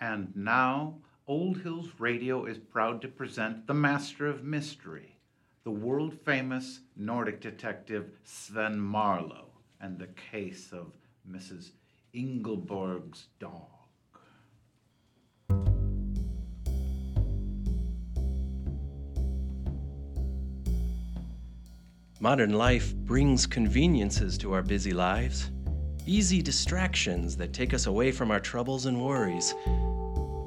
And now, Old Hills Radio is proud to present the Master of Mystery, the world famous Nordic detective Sven Marlowe, and the case of Mrs. Ingelborg's dog. Modern life brings conveniences to our busy lives, easy distractions that take us away from our troubles and worries.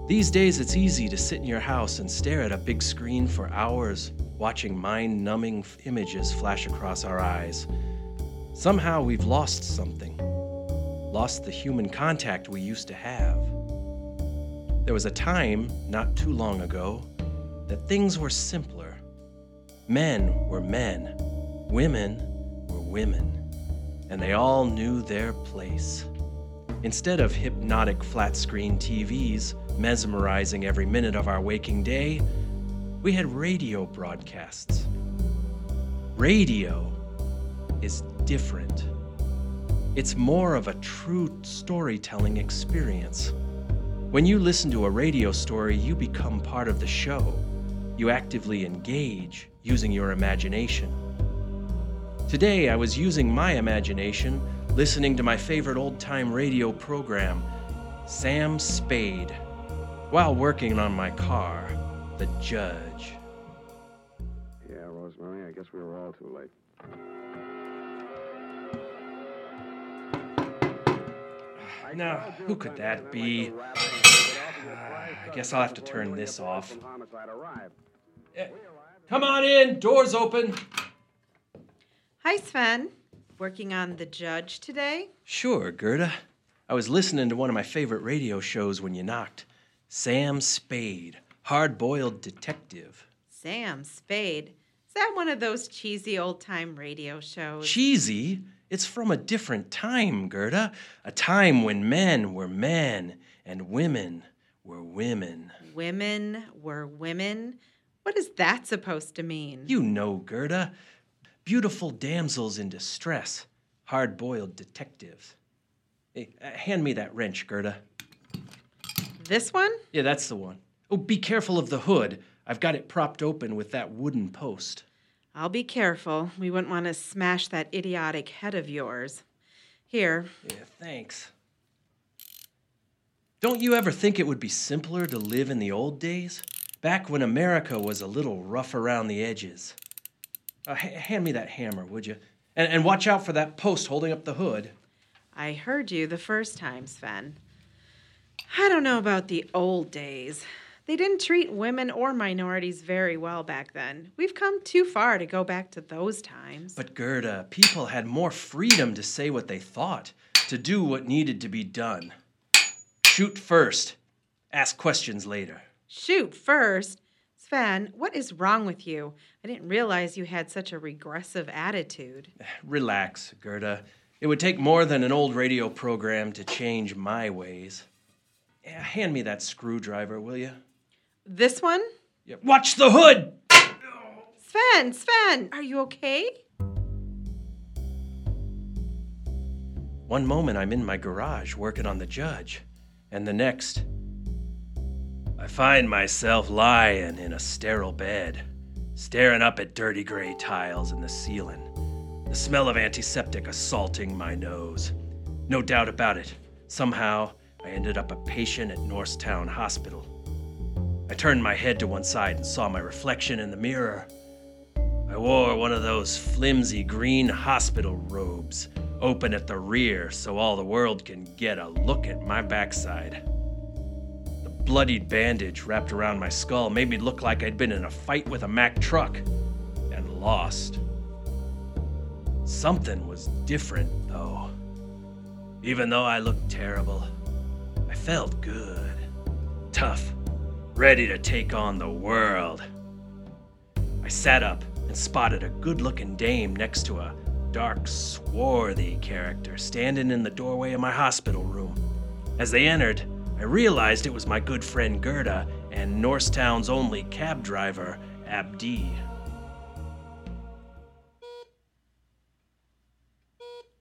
These days, it's easy to sit in your house and stare at a big screen for hours, watching mind numbing images flash across our eyes. Somehow, we've lost something, lost the human contact we used to have. There was a time, not too long ago, that things were simpler. Men were men, women were women, and they all knew their place. Instead of hypnotic flat screen TVs mesmerizing every minute of our waking day, we had radio broadcasts. Radio is different. It's more of a true storytelling experience. When you listen to a radio story, you become part of the show. You actively engage using your imagination. Today, I was using my imagination listening to my favorite old time radio program, Sam Spade, while working on my car, The Judge. Yeah, Rosemary, I guess we were all too late. Now, who could that be? I guess I'll have to turn this off. Eh, Come on in, doors open. Hi, Sven. Working on The Judge today? Sure, Gerda. I was listening to one of my favorite radio shows when you knocked. Sam Spade, hard boiled detective. Sam Spade. Is that one of those cheesy old time radio shows? Cheesy? It's from a different time, Gerda. A time when men were men and women were women. women were women? What is that supposed to mean? You know, Gerda. Beautiful damsels in distress, hard boiled detectives. Hey, uh, hand me that wrench, Gerda. This one? Yeah, that's the one. Oh, be careful of the hood. I've got it propped open with that wooden post. I'll be careful. We wouldn't want to smash that idiotic head of yours. Here, Yeah, thanks. Don't you ever think it would be simpler to live in the old days? Back when America was a little rough around the edges. Uh, ha- hand me that hammer, would you? And, and watch out for that post holding up the hood. I heard you the first time, Sven. I don't know about the old days. They didn't treat women or minorities very well back then. We've come too far to go back to those times. But Gerda, people had more freedom to say what they thought, to do what needed to be done. Shoot first, ask questions later. Shoot first. Sven, what is wrong with you? I didn't realize you had such a regressive attitude. Relax, Gerda. It would take more than an old radio program to change my ways. Yeah, hand me that screwdriver, will you? This one? Yeah, watch the hood! Sven, Sven, are you okay? One moment I'm in my garage working on the judge, and the next, I find myself lying in a sterile bed, staring up at dirty gray tiles in the ceiling, the smell of antiseptic assaulting my nose. No doubt about it, somehow I ended up a patient at Norristown Hospital. I turned my head to one side and saw my reflection in the mirror. I wore one of those flimsy green hospital robes, open at the rear so all the world can get a look at my backside. The bloodied bandage wrapped around my skull made me look like I'd been in a fight with a Mack truck and lost. Something was different, though. Even though I looked terrible, felt good, tough, ready to take on the world. I sat up and spotted a good looking dame next to a dark, swarthy character standing in the doorway of my hospital room. As they entered, I realized it was my good friend Gerda and Norristown's only cab driver, Abdi.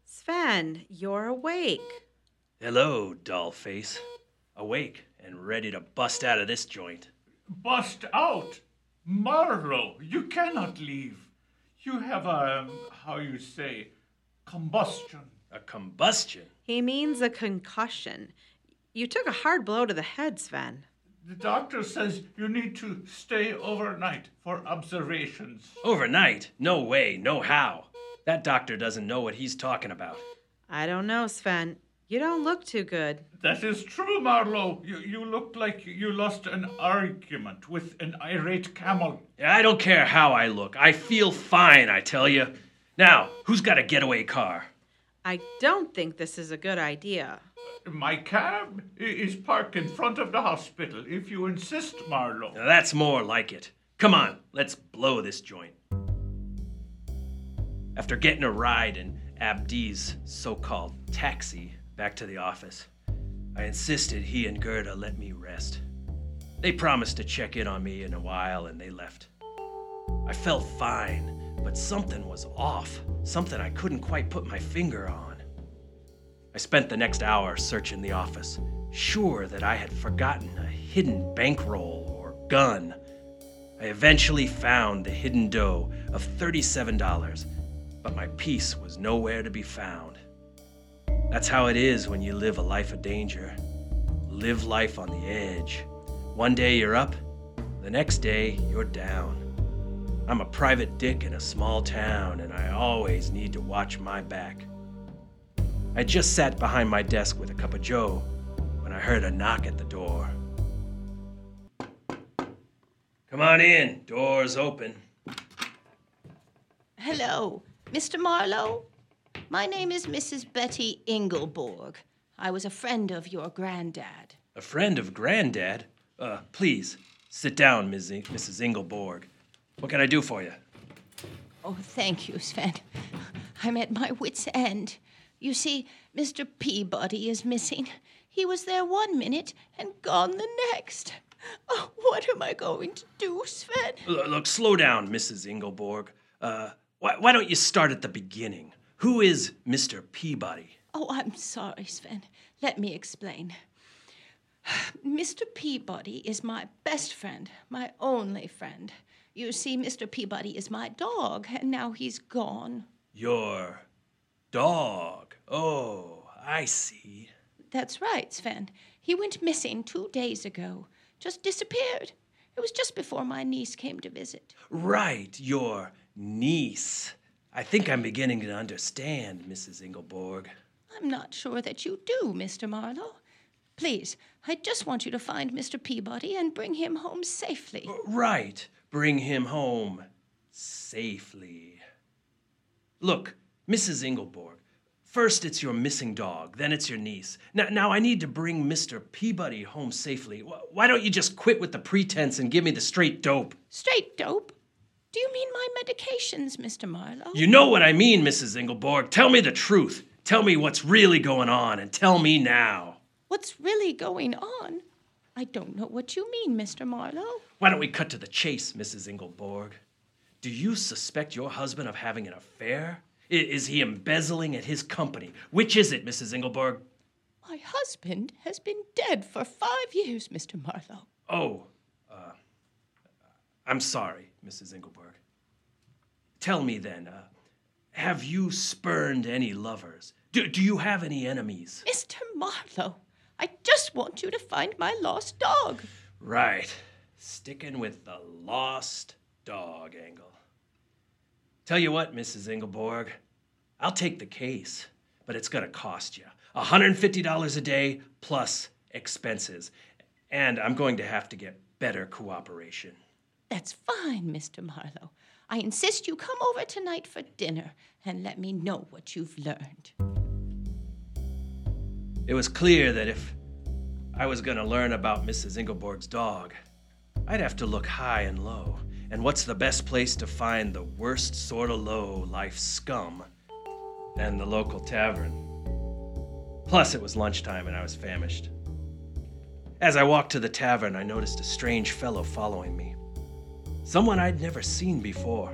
Sven, you're awake. Hello, doll face. Awake and ready to bust out of this joint. Bust out! Marlowe, you cannot leave. You have a, how you say, combustion. A combustion? He means a concussion. You took a hard blow to the head, Sven. The doctor says you need to stay overnight for observations. Overnight? No way, no how. That doctor doesn't know what he's talking about. I don't know, Sven. You don't look too good. That is true, Marlowe. You, you look like you lost an argument with an irate camel. I don't care how I look. I feel fine, I tell you. Now, who's got a getaway car? I don't think this is a good idea. My cab is parked in front of the hospital, if you insist, Marlowe. Now, that's more like it. Come on, let's blow this joint. After getting a ride in Abdi's so called taxi back to the office, I insisted he and Gerda let me rest. They promised to check in on me in a while and they left. I felt fine, but something was off, something I couldn't quite put my finger on. I spent the next hour searching the office, sure that I had forgotten a hidden bankroll or gun. I eventually found the hidden dough of $37, but my piece was nowhere to be found. That's how it is when you live a life of danger. Live life on the edge. One day you're up, the next day you're down. I'm a private dick in a small town, and I always need to watch my back. I just sat behind my desk with a cup of joe when I heard a knock at the door. Come on in, door's open. Hello, Mr. Marlowe. My name is Mrs. Betty Ingleborg. I was a friend of your granddad. A friend of Granddad? Uh, please, sit down, Ms. In- Mrs. Ingleborg. What can I do for you? Oh, thank you, Sven. I'm at my wits' end. You see, Mr. Peabody is missing. He was there one minute and gone the next. Oh, what am I going to do, Sven? L- look, slow down, Mrs. Ingleborg. Uh, why, why don't you start at the beginning? Who is Mr. Peabody? Oh, I'm sorry, Sven. Let me explain. Mr. Peabody is my best friend, my only friend. You see, Mr. Peabody is my dog, and now he's gone. Your dog. Oh, I see. That's right, Sven. He went missing two days ago. Just disappeared. It was just before my niece came to visit. Right, your niece. I think I'm beginning to understand, Mrs. Ingleborg. I'm not sure that you do, Mr. Marlowe. Please, I just want you to find Mr. Peabody and bring him home safely. Right, bring him home safely. Look, Mrs. Ingleborg, first it's your missing dog, then it's your niece. Now, now I need to bring Mr. Peabody home safely. Why don't you just quit with the pretense and give me the straight dope? Straight dope? Do you mean my medications, Mr. Marlowe? You know what I mean, Mrs. Ingleborg. Tell me the truth. Tell me what's really going on, and tell me now. What's really going on? I don't know what you mean, Mr. Marlowe. Why don't we cut to the chase, Mrs. Ingleborg? Do you suspect your husband of having an affair? I- Is he embezzling at his company? Which is it, Mrs. Ingleborg? My husband has been dead for five years, Mr. Marlowe. Oh, uh, I'm sorry, Mrs. Engelberg. Tell me then, uh, have you spurned any lovers? Do, do you have any enemies? Mr. Marlowe, I just want you to find my lost dog. Right. Sticking with the lost dog angle. Tell you what, Mrs. Ingleborg, I'll take the case, but it's going to cost you $150 a day plus expenses. And I'm going to have to get better cooperation. That's fine, Mr. Marlowe. I insist you come over tonight for dinner and let me know what you've learned. It was clear that if I was going to learn about Mrs. Ingleborg's dog, I'd have to look high and low. And what's the best place to find the worst sort of low life scum than the local tavern? Plus, it was lunchtime and I was famished. As I walked to the tavern, I noticed a strange fellow following me. Someone I'd never seen before.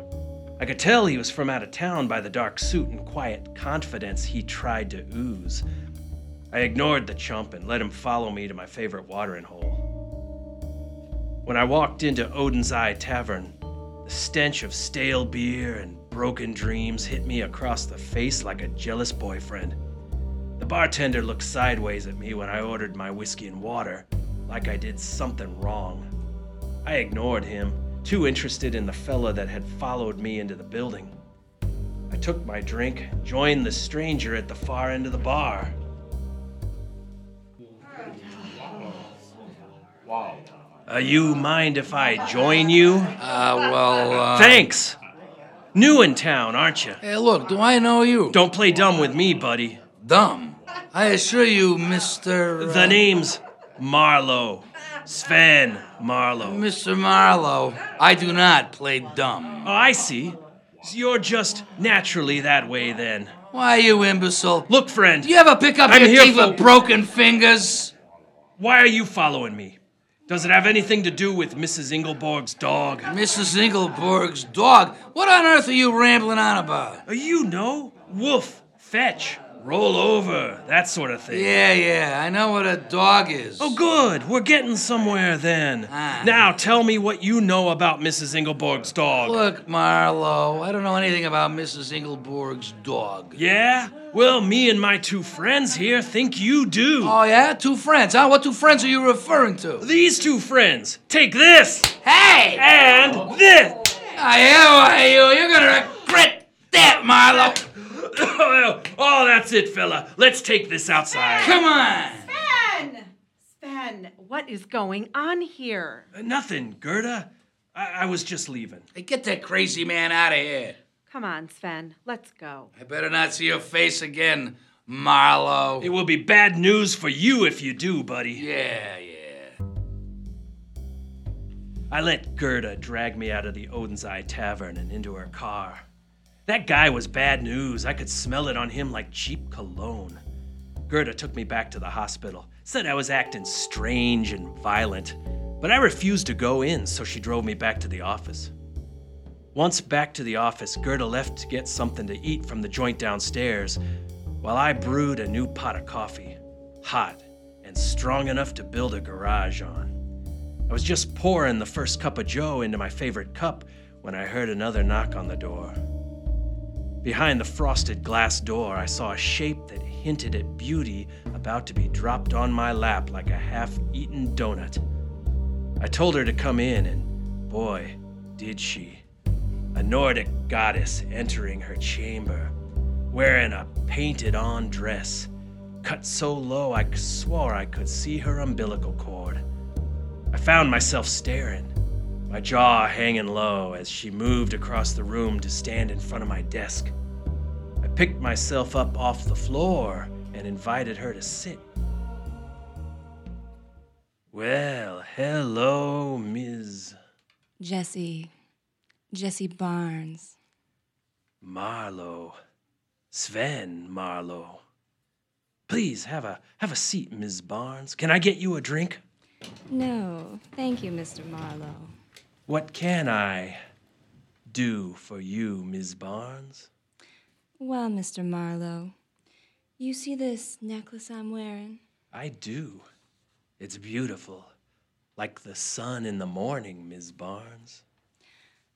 I could tell he was from out of town by the dark suit and quiet confidence he tried to ooze. I ignored the chump and let him follow me to my favorite watering hole. When I walked into Odin's Eye Tavern, the stench of stale beer and broken dreams hit me across the face like a jealous boyfriend. The bartender looked sideways at me when I ordered my whiskey and water, like I did something wrong. I ignored him, too interested in the fella that had followed me into the building. I took my drink, joined the stranger at the far end of the bar. Uh, you mind if I join you? Uh, well, uh. Thanks. New in town, aren't you? Hey, look, do I know you? Don't play dumb with me, buddy. Dumb. I assure you, Mr. uh, The name's Marlowe. Sven Marlowe. Mr. Marlowe, I do not play dumb. Oh, I see. So you're just naturally that way then. Why, you imbecile? Look, friend. Do you ever pick up I'm your teeth for- with broken fingers? Why are you following me? Does it have anything to do with Mrs. Ingleborg's dog? Mrs. Ingleborg's dog? What on earth are you rambling on about? Oh, you know. Wolf. fetch, roll over, that sort of thing. Yeah, yeah, I know what a dog is. Oh, good. We're getting somewhere then. Ah. Now tell me what you know about Mrs. Ingleborg's dog. Look, Marlowe, I don't know anything about Mrs. Ingleborg's dog. Yeah? Well, me and my two friends here think you do. Oh, yeah? Two friends, huh? What two friends are you referring to? These two friends. Take this Hey! and this. I am you. You're gonna regret that, Marlowe. oh, that's it, fella. Let's take this outside. Come on. Sven! Sven, what is going on here? Uh, Nothing, Gerda. I-, I was just leaving. Hey, get that crazy man out of here. Come on, Sven, let's go. I better not see your face again, Marlowe. It will be bad news for you if you do, buddy. Yeah, yeah. I let Gerda drag me out of the Odin's Eye Tavern and into her car. That guy was bad news. I could smell it on him like cheap cologne. Gerda took me back to the hospital, said I was acting strange and violent, but I refused to go in, so she drove me back to the office. Once back to the office, Gerda left to get something to eat from the joint downstairs, while I brewed a new pot of coffee, hot and strong enough to build a garage on. I was just pouring the first cup of Joe into my favorite cup when I heard another knock on the door. Behind the frosted glass door, I saw a shape that hinted at beauty about to be dropped on my lap like a half eaten donut. I told her to come in, and boy, did she. A Nordic goddess entering her chamber, wearing a painted on dress, cut so low I swore I could see her umbilical cord. I found myself staring, my jaw hanging low as she moved across the room to stand in front of my desk. I picked myself up off the floor and invited her to sit. Well, hello, Ms. Jessie. Jessie Barnes. Marlowe. Sven Marlowe. Please have a have a seat, Ms. Barnes. Can I get you a drink? No, thank you, Mr. Marlowe. What can I do for you, Ms. Barnes? Well, Mr. Marlowe, you see this necklace I'm wearing? I do. It's beautiful. Like the sun in the morning, Ms. Barnes.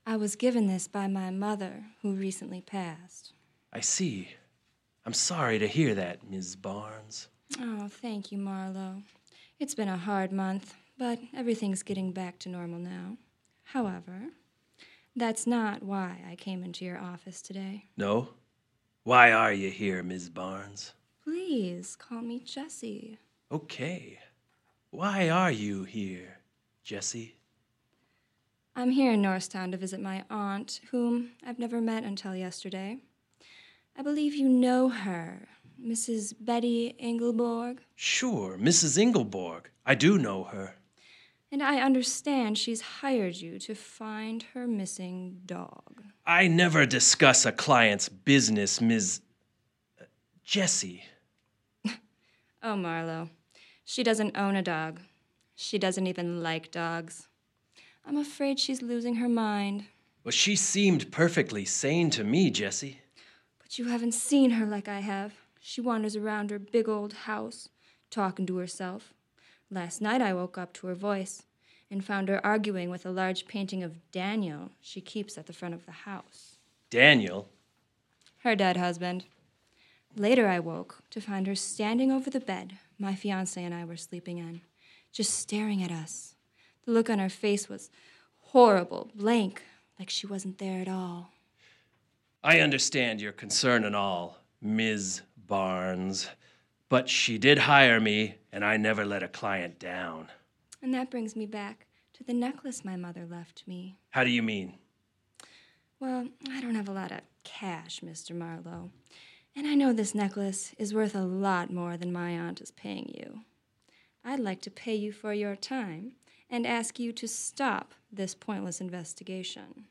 I was given this by my mother, who recently passed. I see. I'm sorry to hear that, Ms. Barnes. Oh, thank you, Marlowe. It's been a hard month, but everything's getting back to normal now. However, that's not why I came into your office today. No? Why are you here, Ms. Barnes? Please call me Jessie. Okay. Why are you here, Jessie? I'm here in Norristown to visit my aunt, whom I've never met until yesterday. I believe you know her, Mrs. Betty Ingleborg, Sure, Mrs. Ingleborg. I do know her. And I understand she's hired you to find her missing dog. I never discuss a client's business, Ms. uh, Jessie. Oh, Marlowe, she doesn't own a dog. She doesn't even like dogs. I'm afraid she's losing her mind. Well, she seemed perfectly sane to me, Jessie. But you haven't seen her like I have. She wanders around her big old house, talking to herself. Last night I woke up to her voice and found her arguing with a large painting of Daniel she keeps at the front of the house. Daniel, Her dead husband. Later I woke to find her standing over the bed my fiance and I were sleeping in, just staring at us. The look on her face was horrible, blank, like she wasn't there at all. I understand your concern and all, Ms. Barnes, but she did hire me, and I never let a client down. And that brings me back to the necklace my mother left me. How do you mean? Well, I don't have a lot of cash, Mr. Marlowe. And I know this necklace is worth a lot more than my aunt is paying you. I'd like to pay you for your time and ask you to stop this pointless investigation.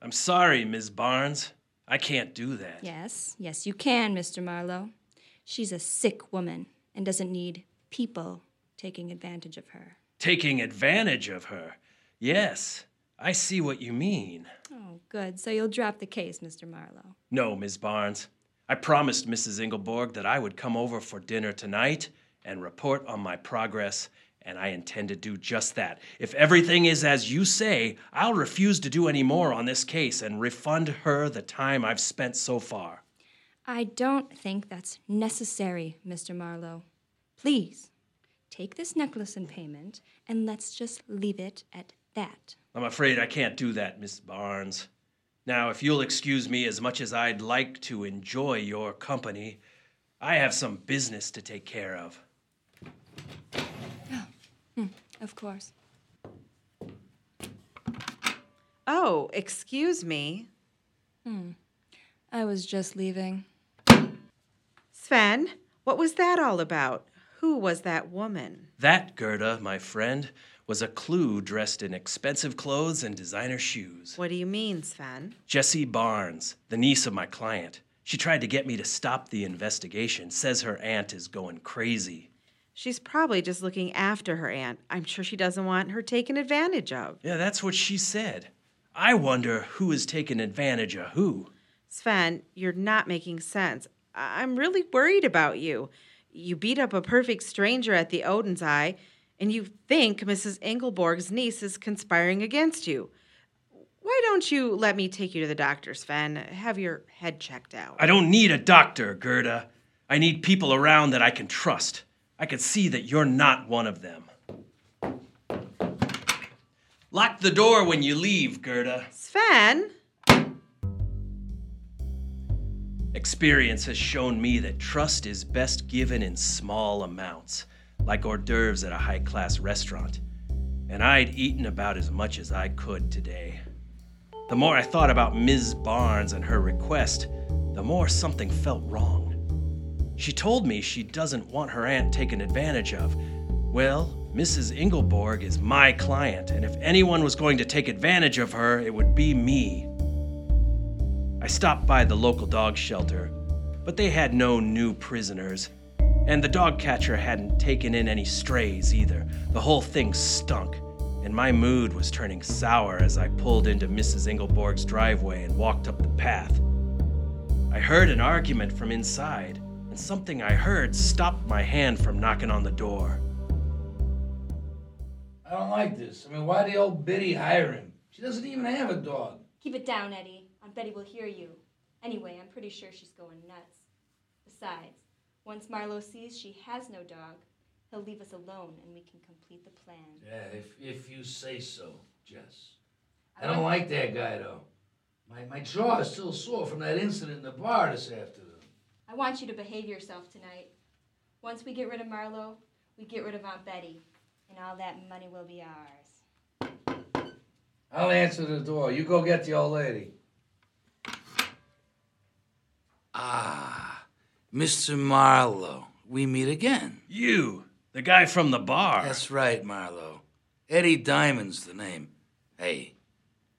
I'm sorry, Ms. Barnes. I can't do that. Yes, yes, you can, Mr. Marlowe. She's a sick woman and doesn't need people taking advantage of her. Taking advantage of her. Yes, I see what you mean. Oh, good. So you'll drop the case, Mr. Marlowe. No, Ms. Barnes. I promised Mrs. Ingleborg that I would come over for dinner tonight and report on my progress, and I intend to do just that. If everything is as you say, I'll refuse to do any more on this case and refund her the time I've spent so far. I don't think that's necessary, Mr. Marlowe. Please, take this necklace in payment and let's just leave it at that. I'm afraid I can't do that, Miss Barnes. Now, if you'll excuse me as much as I'd like to enjoy your company, I have some business to take care of. Oh, Of course. Oh, excuse me. Hmm. I was just leaving. Sven, what was that all about? Who was that woman? That, Gerda, my friend, was a clue dressed in expensive clothes and designer shoes. What do you mean, Sven? Jessie Barnes, the niece of my client. She tried to get me to stop the investigation, says her aunt is going crazy. She's probably just looking after her aunt. I'm sure she doesn't want her taken advantage of. Yeah, that's what she said. I wonder who is taking advantage of who. Sven, you're not making sense. I- I'm really worried about you. You beat up a perfect stranger at the Odin's Eye, and you think Mrs. Engelborg's niece is conspiring against you. Why don't you let me take you to the doctor, Sven? Have your head checked out. I don't need a doctor, Gerda. I need people around that I can trust. I can see that you're not one of them. Lock the door when you leave, Gerda. Sven? Experience has shown me that trust is best given in small amounts, like hors d'oeuvres at a high class restaurant. And I'd eaten about as much as I could today. The more I thought about Ms. Barnes and her request, the more something felt wrong. She told me she doesn't want her aunt taken advantage of. Well, Mrs. Ingleborg is my client, and if anyone was going to take advantage of her, it would be me. I stopped by the local dog shelter, but they had no new prisoners, and the dog catcher hadn't taken in any strays either. The whole thing stunk, and my mood was turning sour as I pulled into Mrs. Ingleborg's driveway and walked up the path. I heard an argument from inside, and something I heard stopped my hand from knocking on the door. I don't like this. I mean, why the old biddy hire him? She doesn't even have a dog. Keep it down, Eddie. Betty will hear you. Anyway, I'm pretty sure she's going nuts. Besides, once Marlowe sees she has no dog, he'll leave us alone and we can complete the plan. Yeah, if, if you say so, Jess. I don't like that guy, though. My, my jaw is still sore from that incident in the bar this afternoon. I want you to behave yourself tonight. Once we get rid of Marlowe, we get rid of Aunt Betty, and all that money will be ours. I'll answer the door. You go get the old lady. Ah, Mr. Marlowe. We meet again. You, the guy from the bar. That's right, Marlowe. Eddie Diamond's the name. Hey,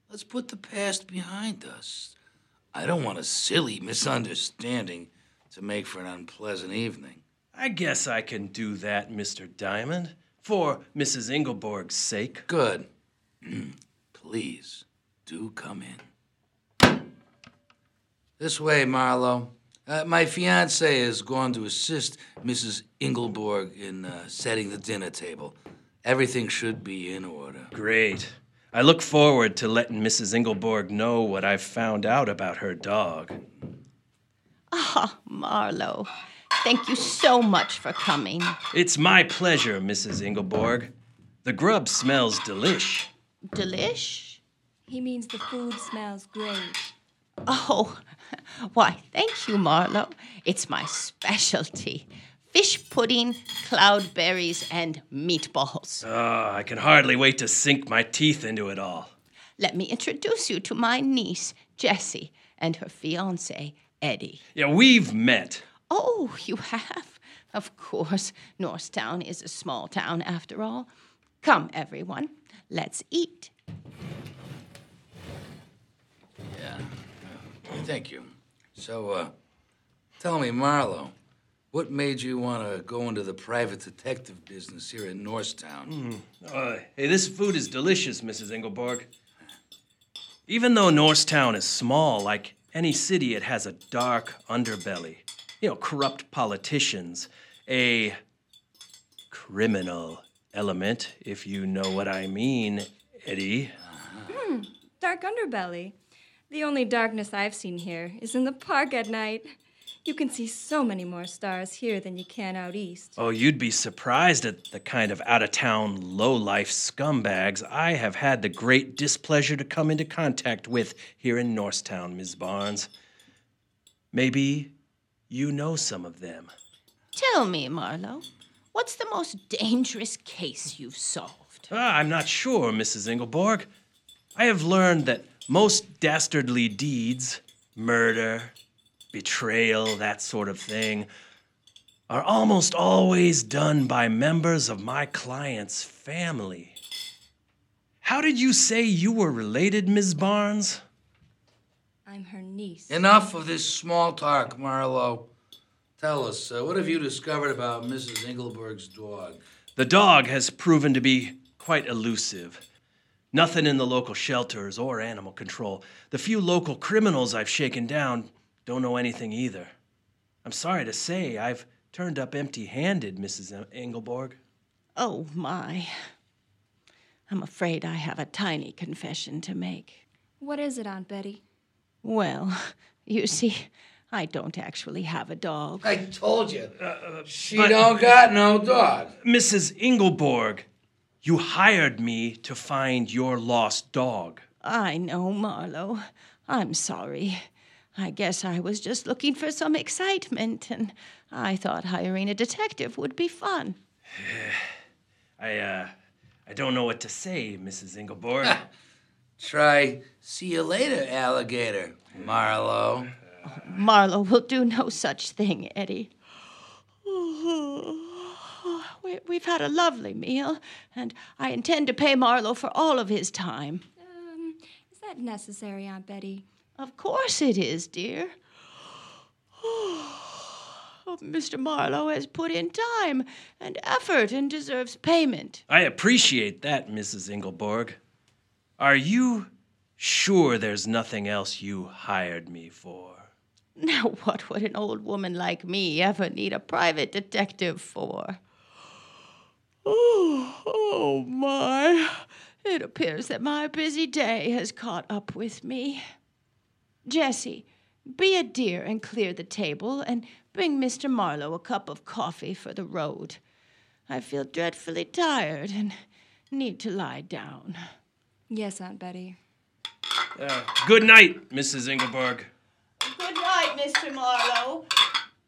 let's put the past behind us. I don't want a silly misunderstanding to make for an unpleasant evening. I guess I can do that, Mr. Diamond, for Mrs. Ingleborg's sake. Good. Please, do come in. This way, Marlowe. Uh, my fiance has gone to assist Mrs. Ingelborg in uh, setting the dinner table. Everything should be in order. Great. I look forward to letting Mrs. Ingelborg know what I've found out about her dog. Ah, Marlowe, thank you so much for coming. It's my pleasure, Mrs. Ingelborg. The grub smells delish. Delish? He means the food smells great. Oh, why, thank you, Marlowe. It's my specialty fish pudding, cloudberries, and meatballs. Ah, I can hardly wait to sink my teeth into it all. Let me introduce you to my niece, Jessie, and her fiance, Eddie. Yeah, we've met. Oh, you have? Of course. Norristown is a small town after all. Come, everyone. Let's eat. Yeah. Thank you. So, uh, tell me, Marlowe, what made you want to go into the private detective business here in Norristown? Uh, hey, this food is delicious, Mrs. Ingelborg. Even though Norristown is small, like any city, it has a dark underbelly. You know, corrupt politicians, a criminal element, if you know what I mean, Eddie. Dark underbelly. The only darkness I've seen here is in the park at night. You can see so many more stars here than you can out east. Oh, you'd be surprised at the kind of out of town, low life scumbags I have had the great displeasure to come into contact with here in Norristown, Ms. Barnes. Maybe you know some of them. Tell me, Marlowe, what's the most dangerous case you've solved? Ah, I'm not sure, Mrs. Ingelborg. I have learned that most dastardly deeds, murder, betrayal, that sort of thing, are almost always done by members of my client's family. How did you say you were related, Ms. Barnes? I'm her niece. Enough of this small talk, Marlowe. Tell us, uh, what have you discovered about Mrs. Engelberg's dog? The dog has proven to be quite elusive. Nothing in the local shelters or animal control. The few local criminals I've shaken down don't know anything either. I'm sorry to say I've turned up empty handed, Mrs. Engelborg. Oh, my. I'm afraid I have a tiny confession to make. What is it, Aunt Betty? Well, you see, I don't actually have a dog. I told you. Uh, uh, she but- don't got no dog. Mrs. Engelborg, you hired me to find your lost dog. I know, Marlowe. I'm sorry. I guess I was just looking for some excitement, and I thought hiring a detective would be fun. I, uh, I don't know what to say, Mrs. Engelborg. Try see you later, alligator, Marlowe. Marlowe will do no such thing, Eddie. We- We've had a lovely meal, and I intend to pay Marlowe for all of his time. Um, is that necessary, Aunt Betty? Of course it is, dear. Mr. Marlowe has put in time and effort and deserves payment. I appreciate that, Mrs. Engelborg. Are you sure there's nothing else you hired me for? Now, what would an old woman like me ever need a private detective for? Oh, oh my. It appears that my busy day has caught up with me. Jessie, be a dear and clear the table and bring Mr. Marlowe a cup of coffee for the road. I feel dreadfully tired and need to lie down. Yes, Aunt Betty. Uh, good night, Mrs. Engelborg. Good night, Mr. Marlowe.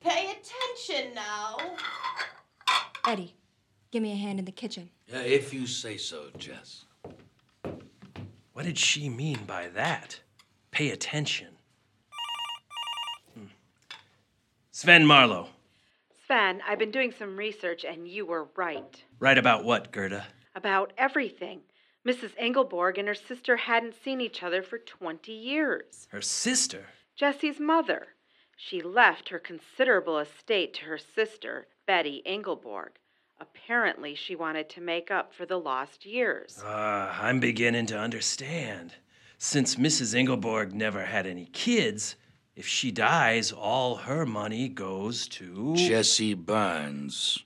Pay attention now. Eddie, give me a hand in the kitchen. Yeah, if you say so, Jess. What did she mean by that? Pay attention. Hmm. Sven Marlowe. Sven, I've been doing some research and you were right. Right about what, Gerda? About everything. Mrs. Engelborg and her sister hadn't seen each other for 20 years. Her sister? Jessie's mother. She left her considerable estate to her sister, Betty Engelborg. Apparently, she wanted to make up for the lost years. Ah, I'm beginning to understand. Since Mrs. Engelborg never had any kids, If she dies, all her money goes to. Jessie Barnes.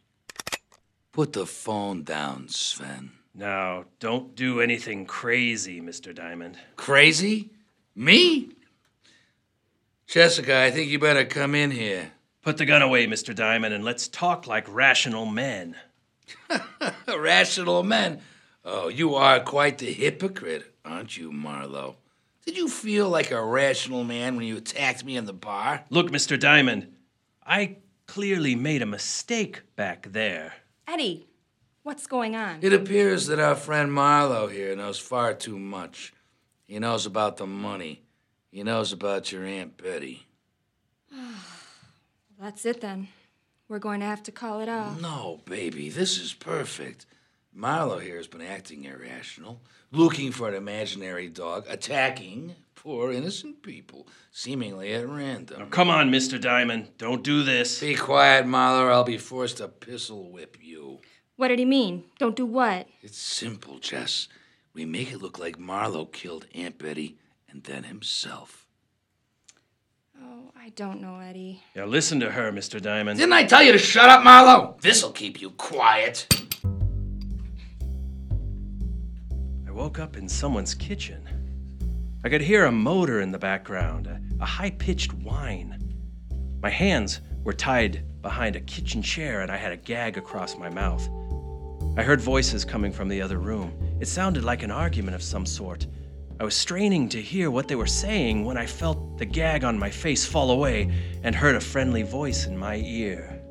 Put the phone down, Sven. Now, don't do anything crazy, Mr. Diamond. Crazy? Me? Jessica, I think you better come in here. Put the gun away, Mr. Diamond, and let's talk like rational men. Rational men. Oh, you are quite the hypocrite, aren't you, Marlowe? Did you feel like a rational man when you attacked me in the bar? Look, Mr. Diamond, I clearly made a mistake back there. Eddie, what's going on? It appears that our friend Marlowe here knows far too much. He knows about the money. He knows about your Aunt Betty. That's it then. We're going to have to call it off. No, baby, this is perfect. Marlowe here has been acting irrational, looking for an imaginary dog, attacking poor innocent people, seemingly at random. Come on, Mr. Diamond, don't do this. Be quiet, Marlowe, or I'll be forced to pistol whip you. What did he mean? Don't do what? It's simple, Jess. We make it look like Marlowe killed Aunt Betty and then himself. Oh, I don't know, Eddie. Yeah, listen to her, Mr. Diamond. Didn't I tell you to shut up, Marlowe? This'll keep you quiet. I woke up in someone's kitchen. I could hear a motor in the background, a, a high pitched whine. My hands were tied behind a kitchen chair, and I had a gag across my mouth. I heard voices coming from the other room. It sounded like an argument of some sort. I was straining to hear what they were saying when I felt the gag on my face fall away and heard a friendly voice in my ear.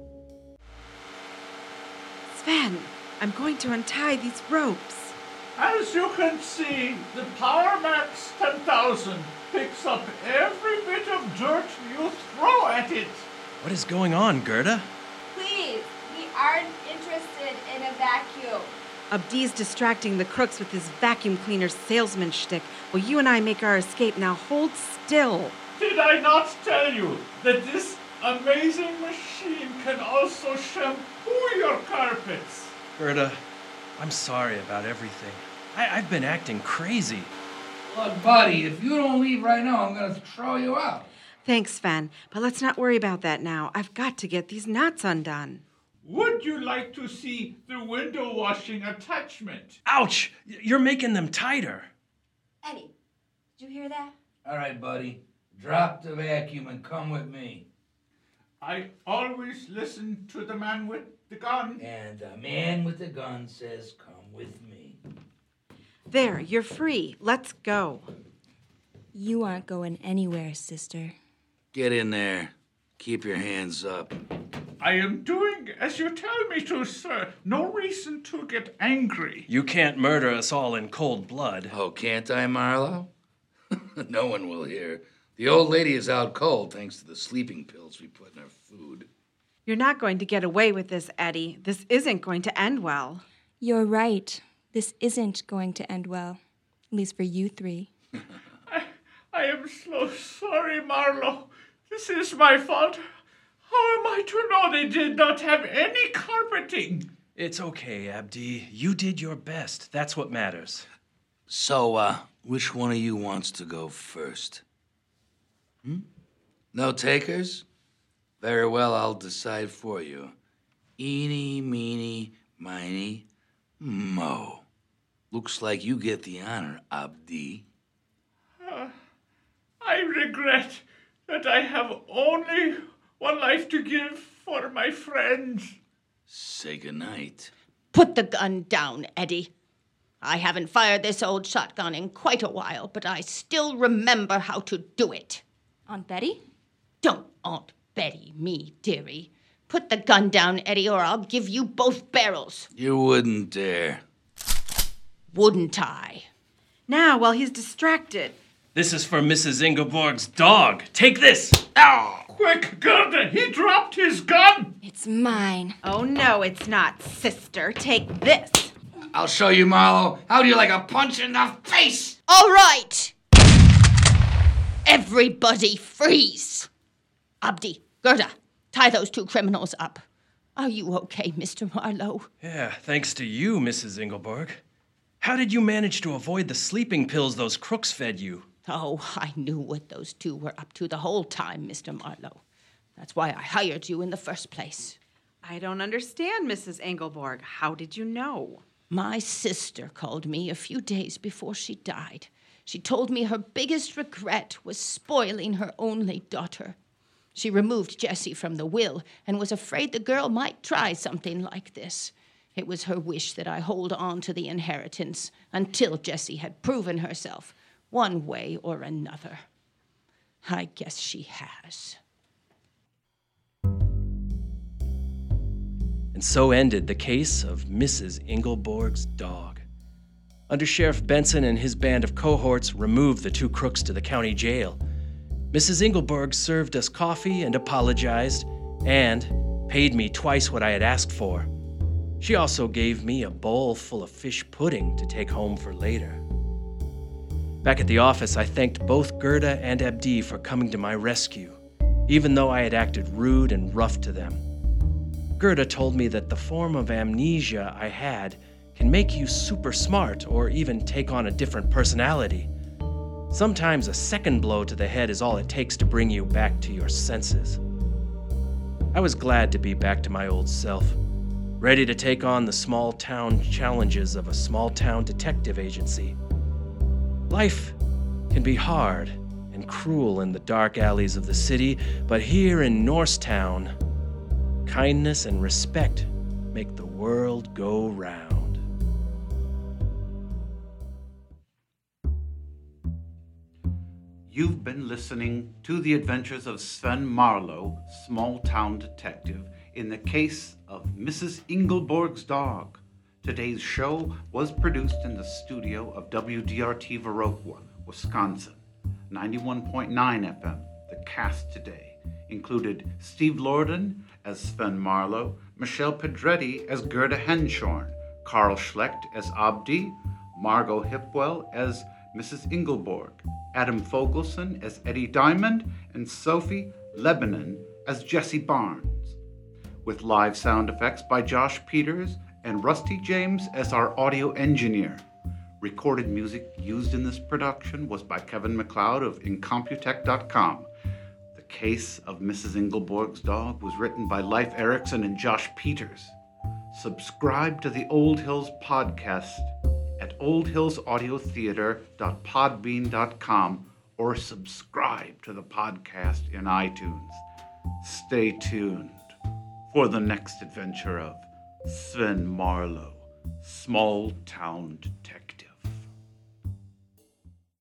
Sven, I'm going to untie these ropes. As you can see, the Power Max 10,000 picks up every bit of dirt you throw at it. What is going on, Gerda? Please, we aren't interested in a vacuum. Abdi's distracting the crooks with his vacuum cleaner salesman shtick while you and I make our escape. Now hold still. Did I not tell you that this amazing machine can also shampoo your carpets? Gerda, I'm sorry about everything. I, I've been acting crazy. Look, buddy, if you don't leave right now, I'm gonna throw you out. Thanks, Sven, but let's not worry about that now. I've got to get these knots undone. Would you like to see the window washing attachment? Ouch! You're making them tighter. Eddie, did you hear that? All right, buddy. Drop the vacuum and come with me. I always listen to the man with the gun. And the man with the gun says, Come with me. There, you're free. Let's go. You aren't going anywhere, sister. Get in there. Keep your hands up. I am doing as you tell me to, sir. No reason to get angry. You can't murder us all in cold blood. Oh, can't I, Marlowe? no one will hear. The old lady is out cold thanks to the sleeping pills we put in her food. You're not going to get away with this, Eddie. This isn't going to end well. You're right. This isn't going to end well. At least for you three. I, I am so sorry, Marlowe. This is my fault. How am I to know they did not have any carpeting? It's okay, Abdi. You did your best. That's what matters. So, uh, which one of you wants to go first? Hmm? No takers? Very well, I'll decide for you. Eeny, meeny, miny, mo. Looks like you get the honor, Abdi. I regret that I have only one life to give for my friends. Say goodnight. Put the gun down, Eddie. I haven't fired this old shotgun in quite a while, but I still remember how to do it. Aunt Betty? Don't Aunt Betty me, dearie. Put the gun down, Eddie, or I'll give you both barrels. You wouldn't dare. Wouldn't I? Now, while he's distracted. This is for Mrs. Ingeborg's dog. Take this! Ow! Quick, Gerda, he dropped his gun! It's mine. Oh, no, it's not, sister. Take this. I'll show you, Marlowe. How do you like a punch in the face? All right! Everybody freeze! Abdi, Gerda, tie those two criminals up. Are you okay, Mr. Marlowe? Yeah, thanks to you, Mrs. Ingeborg. How did you manage to avoid the sleeping pills those crooks fed you? Oh, I knew what those two were up to the whole time, Mr. Marlowe. That's why I hired you in the first place. I don't understand, Mrs. Engelborg. How did you know? My sister called me a few days before she died. She told me her biggest regret was spoiling her only daughter. She removed Jessie from the will and was afraid the girl might try something like this. It was her wish that I hold on to the inheritance until Jessie had proven herself, one way or another. I guess she has. And so ended the case of Mrs. Ingelborg's dog. Under Sheriff Benson and his band of cohorts removed the two crooks to the county jail. Mrs. Ingelborg served us coffee and apologized, and paid me twice what I had asked for. She also gave me a bowl full of fish pudding to take home for later. Back at the office, I thanked both Gerda and Abdi for coming to my rescue, even though I had acted rude and rough to them. Gerda told me that the form of amnesia I had can make you super smart or even take on a different personality. Sometimes a second blow to the head is all it takes to bring you back to your senses. I was glad to be back to my old self, ready to take on the small town challenges of a small town detective agency. Life can be hard and cruel in the dark alleys of the city, but here in Norristown, kindness and respect make the world go round. You've been listening to the adventures of Sven Marlowe, small town detective, in the case of Mrs. Ingelborg's dog. Today's show was produced in the studio of WDRT Viroqua, Wisconsin. 91.9 FM. The cast today included Steve Lorden as Sven Marlowe, Michelle Pedretti as Gerda Henshorn, Carl Schlecht as Abdi, Margot Hipwell as Mrs. Engelborg, Adam Fogelson as Eddie Diamond, and Sophie Lebanon as Jessie Barnes. With live sound effects by Josh Peters and Rusty James as our audio engineer. Recorded music used in this production was by Kevin MacLeod of Incompetech.com. The Case of Mrs. Engelborg's Dog was written by Leif Erickson and Josh Peters. Subscribe to the Old Hills podcast at oldhillsaudiotheater.podbean.com or subscribe to the podcast in iTunes. Stay tuned for the next adventure of Sven Marlowe, Small Town Detective.